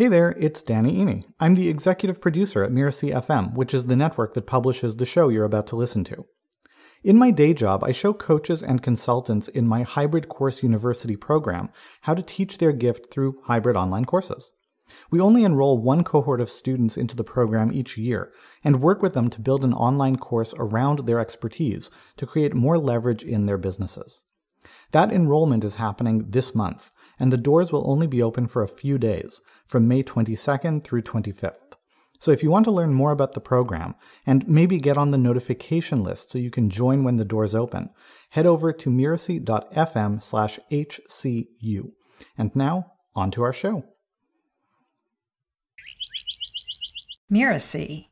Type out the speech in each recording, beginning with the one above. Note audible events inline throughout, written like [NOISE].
Hey there, it's Danny Iny. I'm the executive producer at Mirasee FM, which is the network that publishes the show you're about to listen to. In my day job, I show coaches and consultants in my Hybrid Course University program how to teach their gift through hybrid online courses. We only enroll one cohort of students into the program each year and work with them to build an online course around their expertise to create more leverage in their businesses. That enrollment is happening this month, and the doors will only be open for a few days, from May 22nd through 25th. So if you want to learn more about the program and maybe get on the notification list so you can join when the doors open, head over to mirasee.fm slash HCU. And now, on to our show. Mirasee.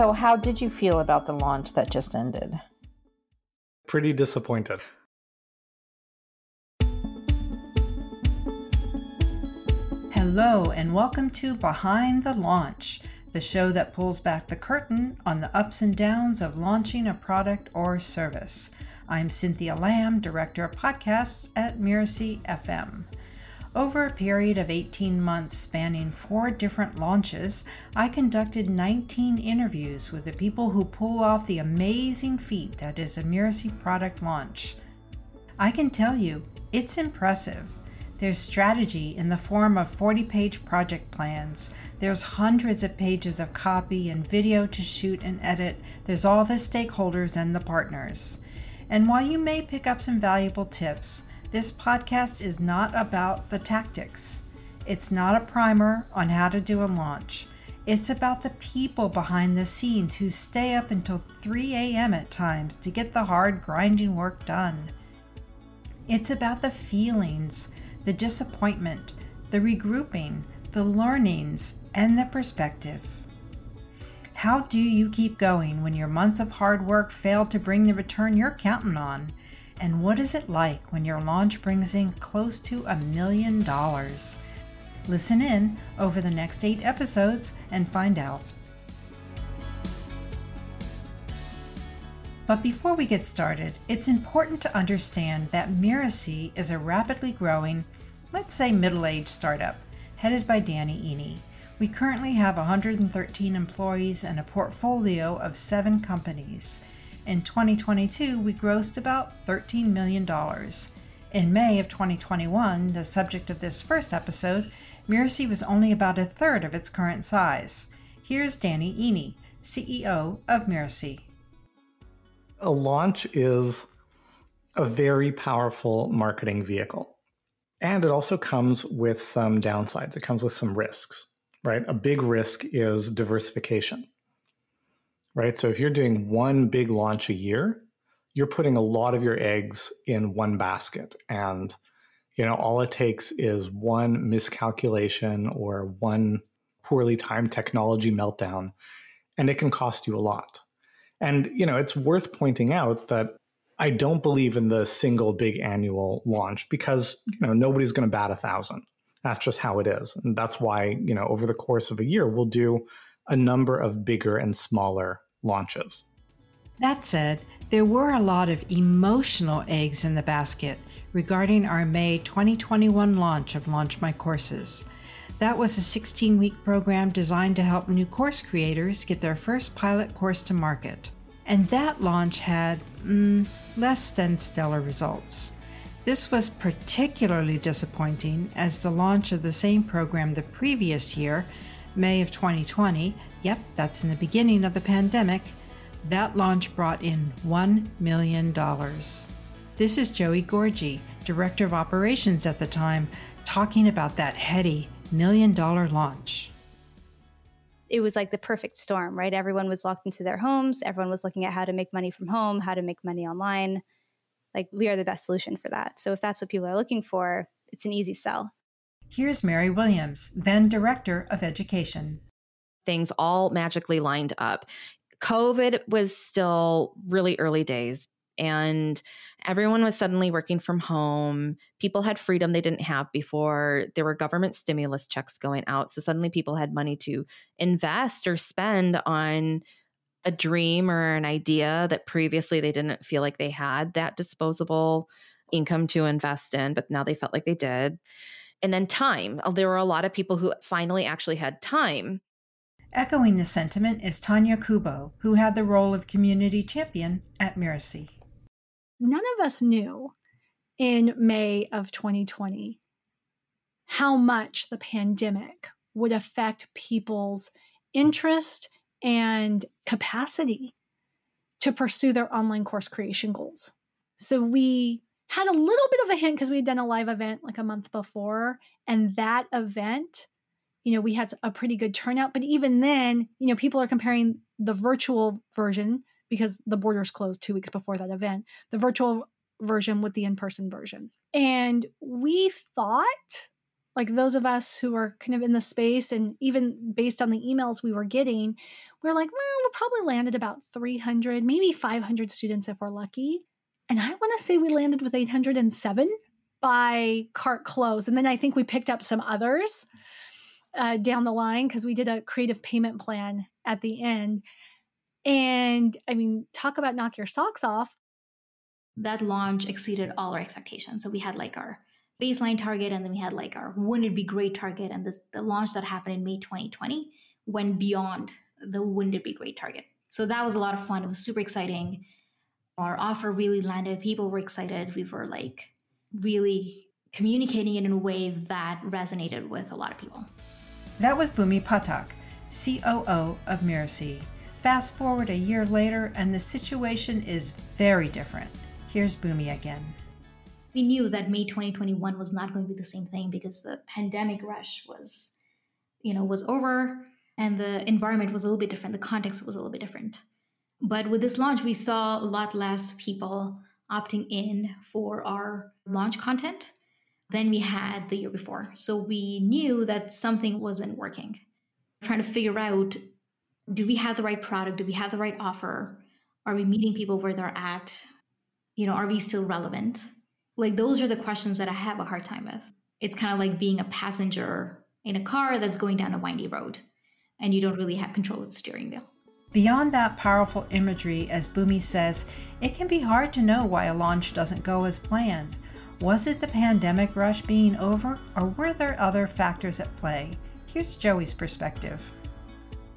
So, how did you feel about the launch that just ended? Pretty disappointed. Hello, and welcome to Behind the Launch, the show that pulls back the curtain on the ups and downs of launching a product or service. I'm Cynthia Lamb, Director of Podcasts at Mirasee FM. Over a period of 18 months spanning four different launches, I conducted 19 interviews with the people who pull off the amazing feat that is a Mirasee product launch. I can tell you, it's impressive. There's strategy in the form of 40 page project plans. There's hundreds of pages of copy and video to shoot and edit. There's all the stakeholders and the partners. And while you may pick up some valuable tips, this podcast is not about the tactics. It's not a primer on how to do a launch. It's about the people behind the scenes who stay up until 3 a.m. at times to get the hard, grinding work done. It's about the feelings the disappointment, the regrouping, the learnings, and the perspective. How do you keep going when your months of hard work fail to bring the return you're counting on? And what is it like when your launch brings in close to a million dollars? Listen in over the next eight episodes and find out. But before we get started, it's important to understand that Mirasee is a rapidly growing, let's say middle aged startup, headed by Danny Iny. We currently have 113 employees and a portfolio of seven companies. In 2022, we grossed about $13 million. In May of 2021, the subject of this first episode, Mirasee was only about a third of its current size. Here's Danny Iny, CEO of Mirasee a launch is a very powerful marketing vehicle. And it also comes with some downsides. It comes with some risks, right? A big risk is diversification, right? So if you're doing one big launch a year, you're putting a lot of your eggs in one basket. And, you know, all it takes is one miscalculation or one poorly timed technology meltdown, and it can cost you a lot. And, you know, it's worth pointing out that I don't believe in the single big annual launch because, you know, nobody's going to bat a thousand. That's just how it is. And that's why, you know, over the course of a year, we'll do a number of bigger and smaller launches. That said, there were a lot of emotional eggs in the basket regarding our May 2021 launch of Launch My Courses. That was a 16 week program designed to help new course creators get their first pilot course to market. And that launch had mm, less than stellar results. This was particularly disappointing as the launch of the same program the previous year, May of 2020, yep, that's in the beginning of the pandemic, that launch brought in $1 million. This is Joey Gorgi, Director of Operations at the time, talking about that heady million dollar launch. It was like the perfect storm, right? Everyone was locked into their homes. Everyone was looking at how to make money from home, how to make money online. Like, we are the best solution for that. So, if that's what people are looking for, it's an easy sell. Here's Mary Williams, then Director of Education. Things all magically lined up. COVID was still really early days, and everyone was suddenly working from home. People had freedom they didn't have before. There were government stimulus checks going out. So suddenly people had money to invest or spend on a dream or an idea that previously they didn't feel like they had that disposable income to invest in, but now they felt like they did. And then time. Oh, there were a lot of people who finally actually had time. Echoing the sentiment is Tanya Kubo, who had the role of community champion at Mirasee. None of us knew in May of 2020 how much the pandemic would affect people's interest and capacity to pursue their online course creation goals. So we had a little bit of a hint because we had done a live event like a month before. And that event, you know, we had a pretty good turnout. But even then, you know, people are comparing the virtual version because the borders closed two weeks before that event, the virtual version with the in person version. And we thought, like those of us who are kind of in the space, and even based on the emails we were getting, we we're like, well, we'll probably land at about 300, maybe 500 students if we're lucky. And I want to say we landed with 807 by cart close. And then I think we picked up some others uh, down the line because we did a creative payment plan at the end. And I mean, talk about knock your socks off. That launch exceeded all our expectations. So we had like our baseline target and then we had like our wouldn't it be great target. And this the launch that happened in May 2020 went beyond the wouldn't it be great target. So that was a lot of fun. It was super exciting our offer really landed. People were excited. We were like really communicating it in a way that resonated with a lot of people. That was Bhumi Pathak, COO of Mirasee. Fast forward a year later, and the situation is very different. Here's Bhumi again. We knew that May 2021 was not going to be the same thing because the pandemic rush was, you know, was over and the environment was a little bit different. The context was a little bit different. But with this launch, we saw a lot less people opting in for our launch content than we had the year before. So we knew that something wasn't working. Trying to figure out do we have the right product? Do we have the right offer? Are we meeting people where they're at? You know, are we still relevant? Like those are the questions that I have a hard time with. It's kind of like being a passenger in a car that's going down a windy road and you don't really have control of the steering wheel. Beyond that powerful imagery, as Bhumi says, it can be hard to know why a launch doesn't go as planned. Was it the pandemic rush being over, or were there other factors at play? Here's Joey's perspective.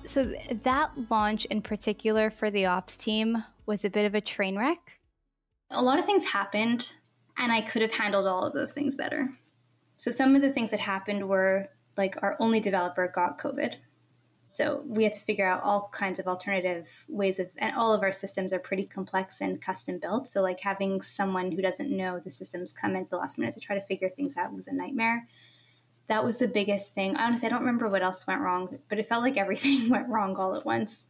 So, that launch in particular for the ops team was a bit of a train wreck. A lot of things happened, and I could have handled all of those things better. So, some of the things that happened were like our only developer got COVID. So we had to figure out all kinds of alternative ways of, and all of our systems are pretty complex and custom built. So like having someone who doesn't know the systems come in at the last minute to try to figure things out was a nightmare. That was the biggest thing. Honestly, I don't remember what else went wrong, but it felt like everything [LAUGHS] went wrong all at once.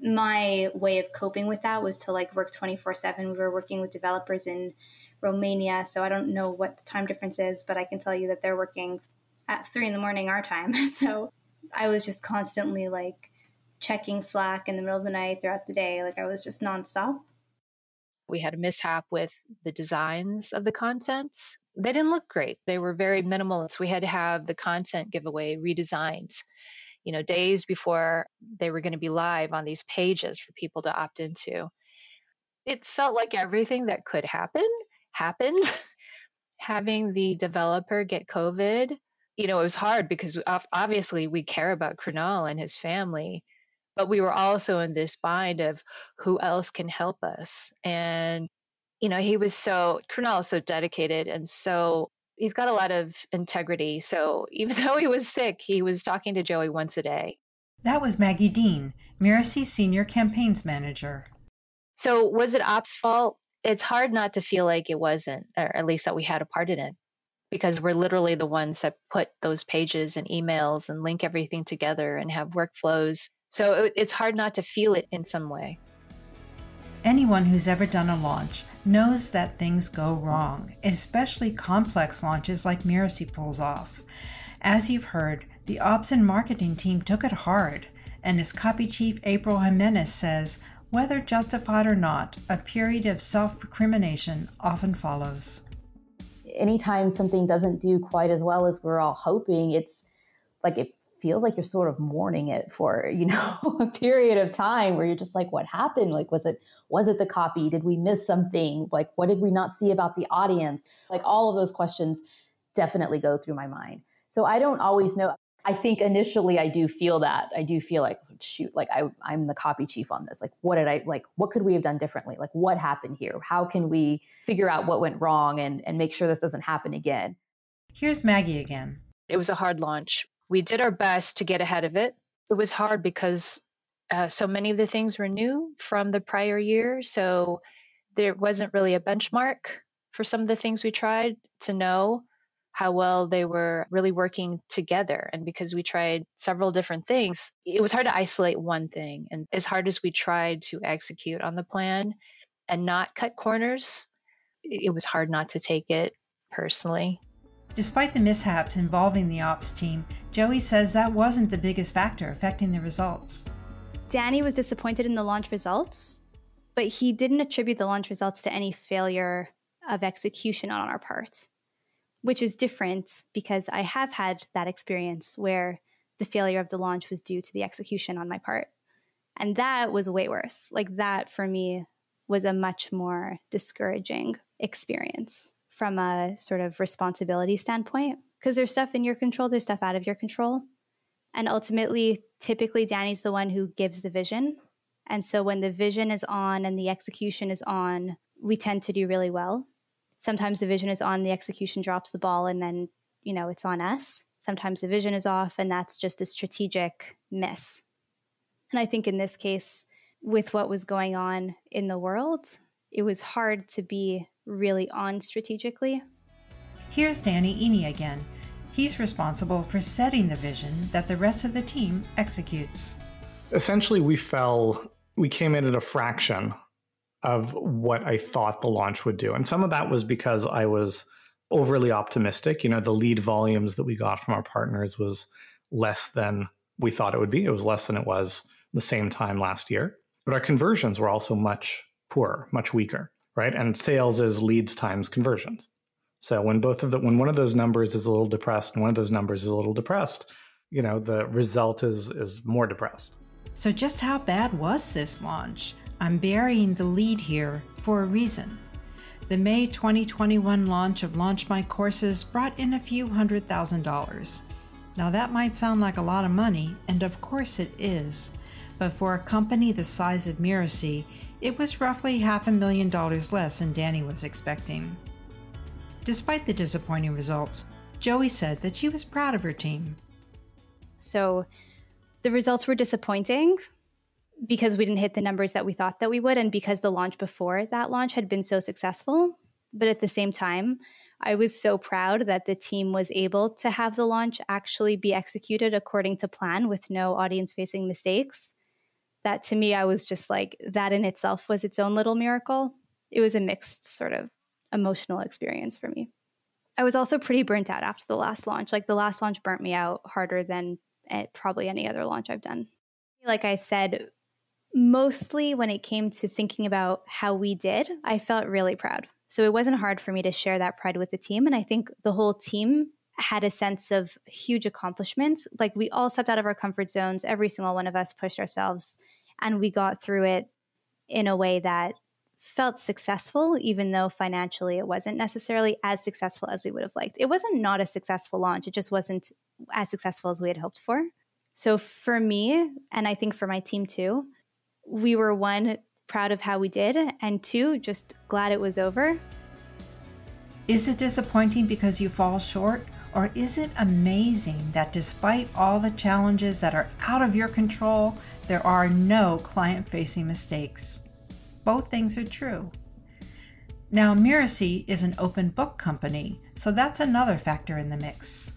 My way of coping with that was to like work 24 7. We were working with developers in Romania, so I don't know what the time difference is, but I can tell you that they're working at three in the morning our time. [LAUGHS] So I was just constantly like checking Slack in the middle of the night throughout the day. Like I was just nonstop. We had a mishap with the designs of the contents. They didn't look great. They were very minimalist. We had to have the content giveaway redesigned, you know, days before they were going to be live on these pages for people to opt into. It felt like everything that could happen happened. [LAUGHS] Having the developer get COVID you know, it was hard because obviously we care about Krunal and his family, but we were also in this bind of who else can help us. And, you know, he was so, Krunal is so dedicated and so he's got a lot of integrity. So [LAUGHS] even though he was sick, he was talking to Joey once a day. That was Maggie Dean, Mirasee's senior campaigns manager. So was it Ops' fault? It's hard not to feel like it wasn't, or at least that we had a part in it because we're literally the ones that put those pages and emails and link everything together and have workflows. So it's hard not to feel it in some way. Anyone who's ever done a launch knows that things go wrong, especially complex launches like Mirasee pulls off. As you've heard, the ops and marketing team took it hard, and as copy chief April Jimenez says, whether justified or not, a period of self recrimination often follows anytime something doesn't do quite as well as we're all hoping, it's like it feels like you're sort of mourning it for [LAUGHS] you know a period of time where you're just like what happened? Like was it was it the copy? Did we miss something? Like what did we not see about the audience? Like all of those questions definitely go through my mind. So i don't always know i think initially i do feel that i do feel like shoot like I, i'm the copy chief on this. Like what did i like what could we have done differently? Like what happened here? How can we figure out what went wrong and and make sure this doesn't happen again? Here's maggie again. It was a hard launch. We did our best to get ahead of it. It was hard because uh, so many of the things were new from the prior year. So there wasn't really a benchmark for some of the things we tried to know how well they were really working together. And because we tried several different things, it was hard to isolate one thing. And as hard as we tried to execute on the plan and not cut corners, it was hard not to take it personally. Despite the mishaps involving the ops team, Joey says that wasn't the biggest factor affecting the results. Danny was disappointed in the launch results, but he didn't attribute the launch results to any failure of execution on our part, which is different because I have had that experience where the failure of the launch was due to the execution on my part. And that was way worse. Like, that for me was a much more discouraging experience from a sort of responsibility standpoint because there's stuff in your control, there's stuff out of your control. And ultimately, typically, Danny's the one who gives the vision. And so when the vision is on and the execution is on, we tend to do really well. Sometimes the vision is on, the execution drops the ball, and then, you know, it's on us. Sometimes the vision is off, and that's just a strategic miss. And I think in this case, with what was going on in the world, it was hard to be really on strategically. Here's Danny Iny again. He's responsible for setting the vision that the rest of the team executes. Essentially, we fell, we came in at a fraction of what I thought the launch would do. And some of that was because I was overly optimistic. You know, the lead volumes that we got from our partners was less than we thought it would be. It was less than it was the same time last year. But our conversions were also much poorer, much weaker, right? And sales is leads times conversions. So when both of the when one of those numbers is a little depressed and one of those numbers is a little depressed, you know, the result is is more depressed. So just how bad was this launch? I'm burying the lead here for a reason. The May 2021 launch of Launch My Courses brought in a few hundred thousand dollars. Now that might sound like a lot of money, and of course it is, but for a company the size of Mirasee, it was roughly half a million dollars less than Danny was expecting. Despite the disappointing results, Joey said that she was proud of her team. So the results were disappointing because we didn't hit the numbers that we thought that we would and because the launch before that launch had been so successful. But at the same time, I was so proud that the team was able to have the launch actually be executed according to plan with no audience facing mistakes. That to me, I was just like, that in itself was its own little miracle. It was a mixed sort of emotional experience for me. I was also pretty burnt out after the last launch. Like the last launch burnt me out harder than eh, probably any other launch I've done. Like I said, mostly when it came to thinking about how we did, I felt really proud. So it wasn't hard for me to share that pride with the team. And I think the whole team had a sense of huge accomplishment. Like we all stepped out of our comfort zones. Every single one of us pushed ourselves and we got through it in a way that felt successful, even though financially it wasn't necessarily as successful as we would have liked. It wasn't not a successful launch, it just wasn't as successful as we had hoped for. So for me, and I think for my team too, we were one, proud of how we did, and two, just glad it was over. Is it disappointing because you fall short? Or is it amazing that despite all the challenges that are out of your control, there are no client facing mistakes? Both things are true. Now, Mirasee is an open book company, so that's another factor in the mix.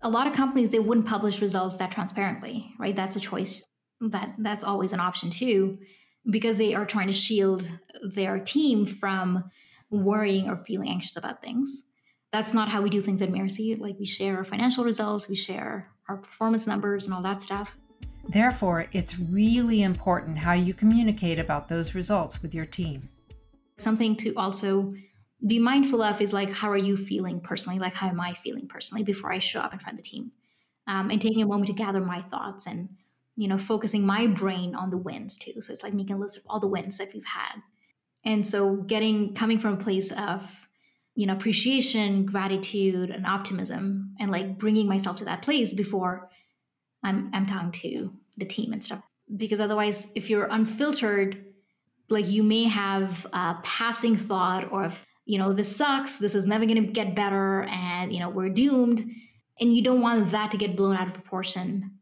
A lot of companies they wouldn't publish results that transparently, right? That's a choice that that's always an option too, because they are trying to shield their team from worrying or feeling anxious about things. That's not how we do things at Mirasee. Like we share our financial results, we share our performance numbers and all that stuff. Therefore, it's really important how you communicate about those results with your team. Something to also be mindful of is like, how are you feeling personally? Like, how am I feeling personally before I show up in front of the team? um, and taking a moment to gather my thoughts and you know focusing my brain on the wins too. So it's like making a list of all the wins that we've had. And so getting coming from a place of you know appreciation gratitude and optimism and like bringing myself to that place before i'm i'm talking to the team and stuff. Because otherwise if you're unfiltered like you may have a passing thought or if you know this sucks this is never going to get better and you know we're doomed and you don't want that to get blown out of proportion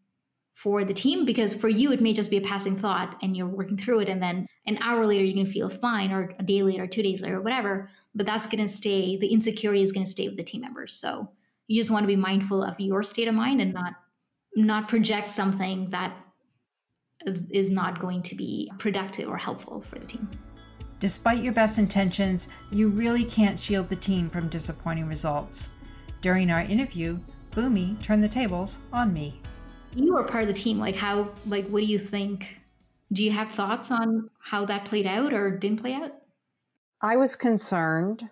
for the team because for you it may just be a passing thought and you're working through it and then an hour later you're going to feel fine or a day later two days later or whatever but that's going to stay the insecurity is going to stay with the team members so you just want to be mindful of your state of mind and not not project something that is not going to be productive or helpful for the team Despite your best intentions, you really can't shield the team from disappointing results. During our interview, Bhumi turned the tables on me. You were part of the team. Like, how, like, what do you think? Do you have thoughts on how that played out or didn't play out? I was concerned.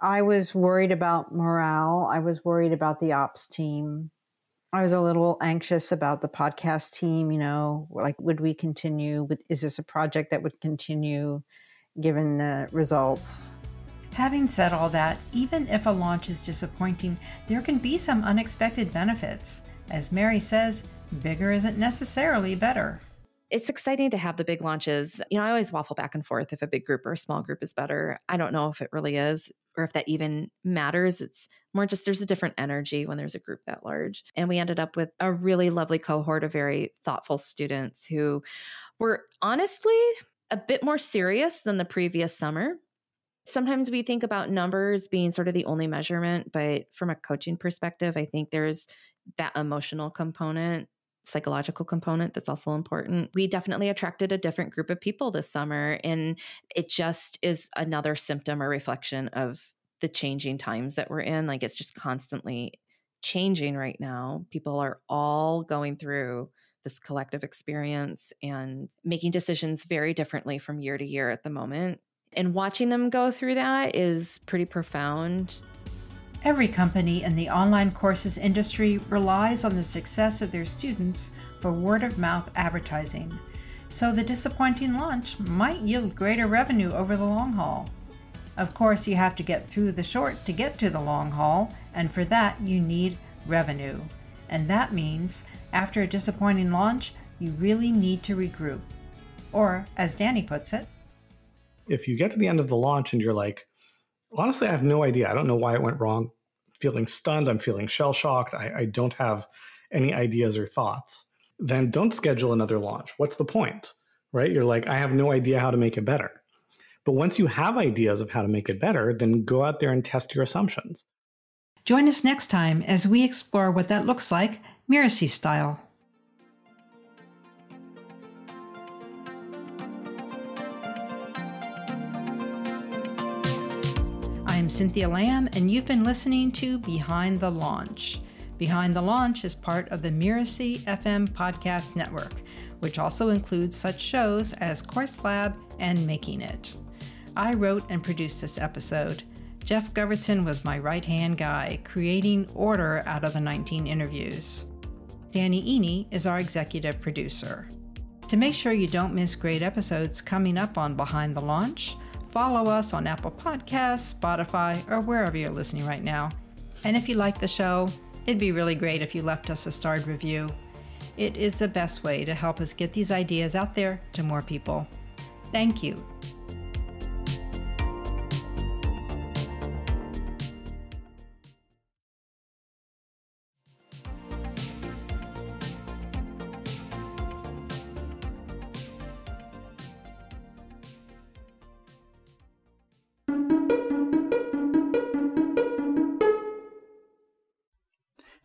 I was worried about morale. I was worried about the ops team. I was a little anxious about the podcast team. You know, like, would we continue? With is this a project that would continue? given the results. Having said all that, even if a launch is disappointing, there can be some unexpected benefits. As Mary says, bigger isn't necessarily better. It's exciting to have the big launches. You know, I always waffle back and forth if a big group or a small group is better. I don't know if it really is or if that even matters. It's more just there's a different energy when there's a group that large. And we ended up with a really lovely cohort of very thoughtful students who were honestly a bit more serious than the previous summer. Sometimes we think about numbers being sort of the only measurement, but from a coaching perspective, I think there's that emotional component, psychological component that's also important. We definitely attracted a different group of people this summer, and it just is another symptom or reflection of the changing times that we're in. Like it's just constantly changing right now. People are all going through this collective experience and making decisions very differently from year to year at the moment. And watching them go through that is pretty profound. Every company in the online courses industry relies on the success of their students for word of mouth advertising. So the disappointing launch might yield greater revenue over the long haul. Of course, you have to get through the short to get to the long haul, and for that, you need revenue. And that means after a disappointing launch, you really need to regroup. Or, as Danny puts it, if you get to the end of the launch and you're like, honestly, I have no idea. I don't know why it went wrong. I'm feeling stunned. I'm feeling shell shocked. I, I don't have any ideas or thoughts. Then don't schedule another launch. What's the point? Right? You're like, I have no idea how to make it better. But once you have ideas of how to make it better, then go out there and test your assumptions. Join us next time as we explore what that looks like Mirasee style. I'm Cynthia Lamb, and you've been listening to Behind the Launch. Behind the Launch is part of the Mirasee FM podcast network, which also includes such shows as Course Lab and Making It. I wrote and produced this episode. Jeff Govertson was my right hand guy, creating order out of the 19 interviews. Danny Iny is our executive producer. To make sure you don't miss great episodes coming up on Behind the Launch, follow us on Apple Podcasts, Spotify, or wherever you're listening right now. And if you like the show, it'd be really great if you left us a starred review. It is the best way to help us get these ideas out there to more people. Thank you.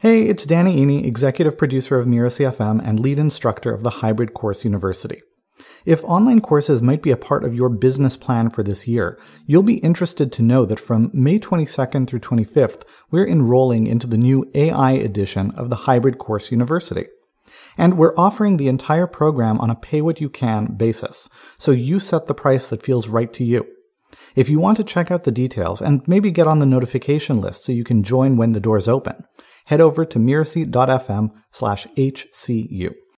Hey, it's Danny Iny, executive producer of Mirasee FM and lead instructor of the Hybrid Course University. If online courses might be a part of your business plan for this year, you'll be interested to know that from May 22nd through 25th, we're enrolling into the new AI edition of the Hybrid Course University. And we're offering the entire program on a pay what you can basis, so you set the price that feels right to you. If you want to check out the details and maybe get on the notification list so you can join when the doors open, head over to mirasee.fm slash HCU.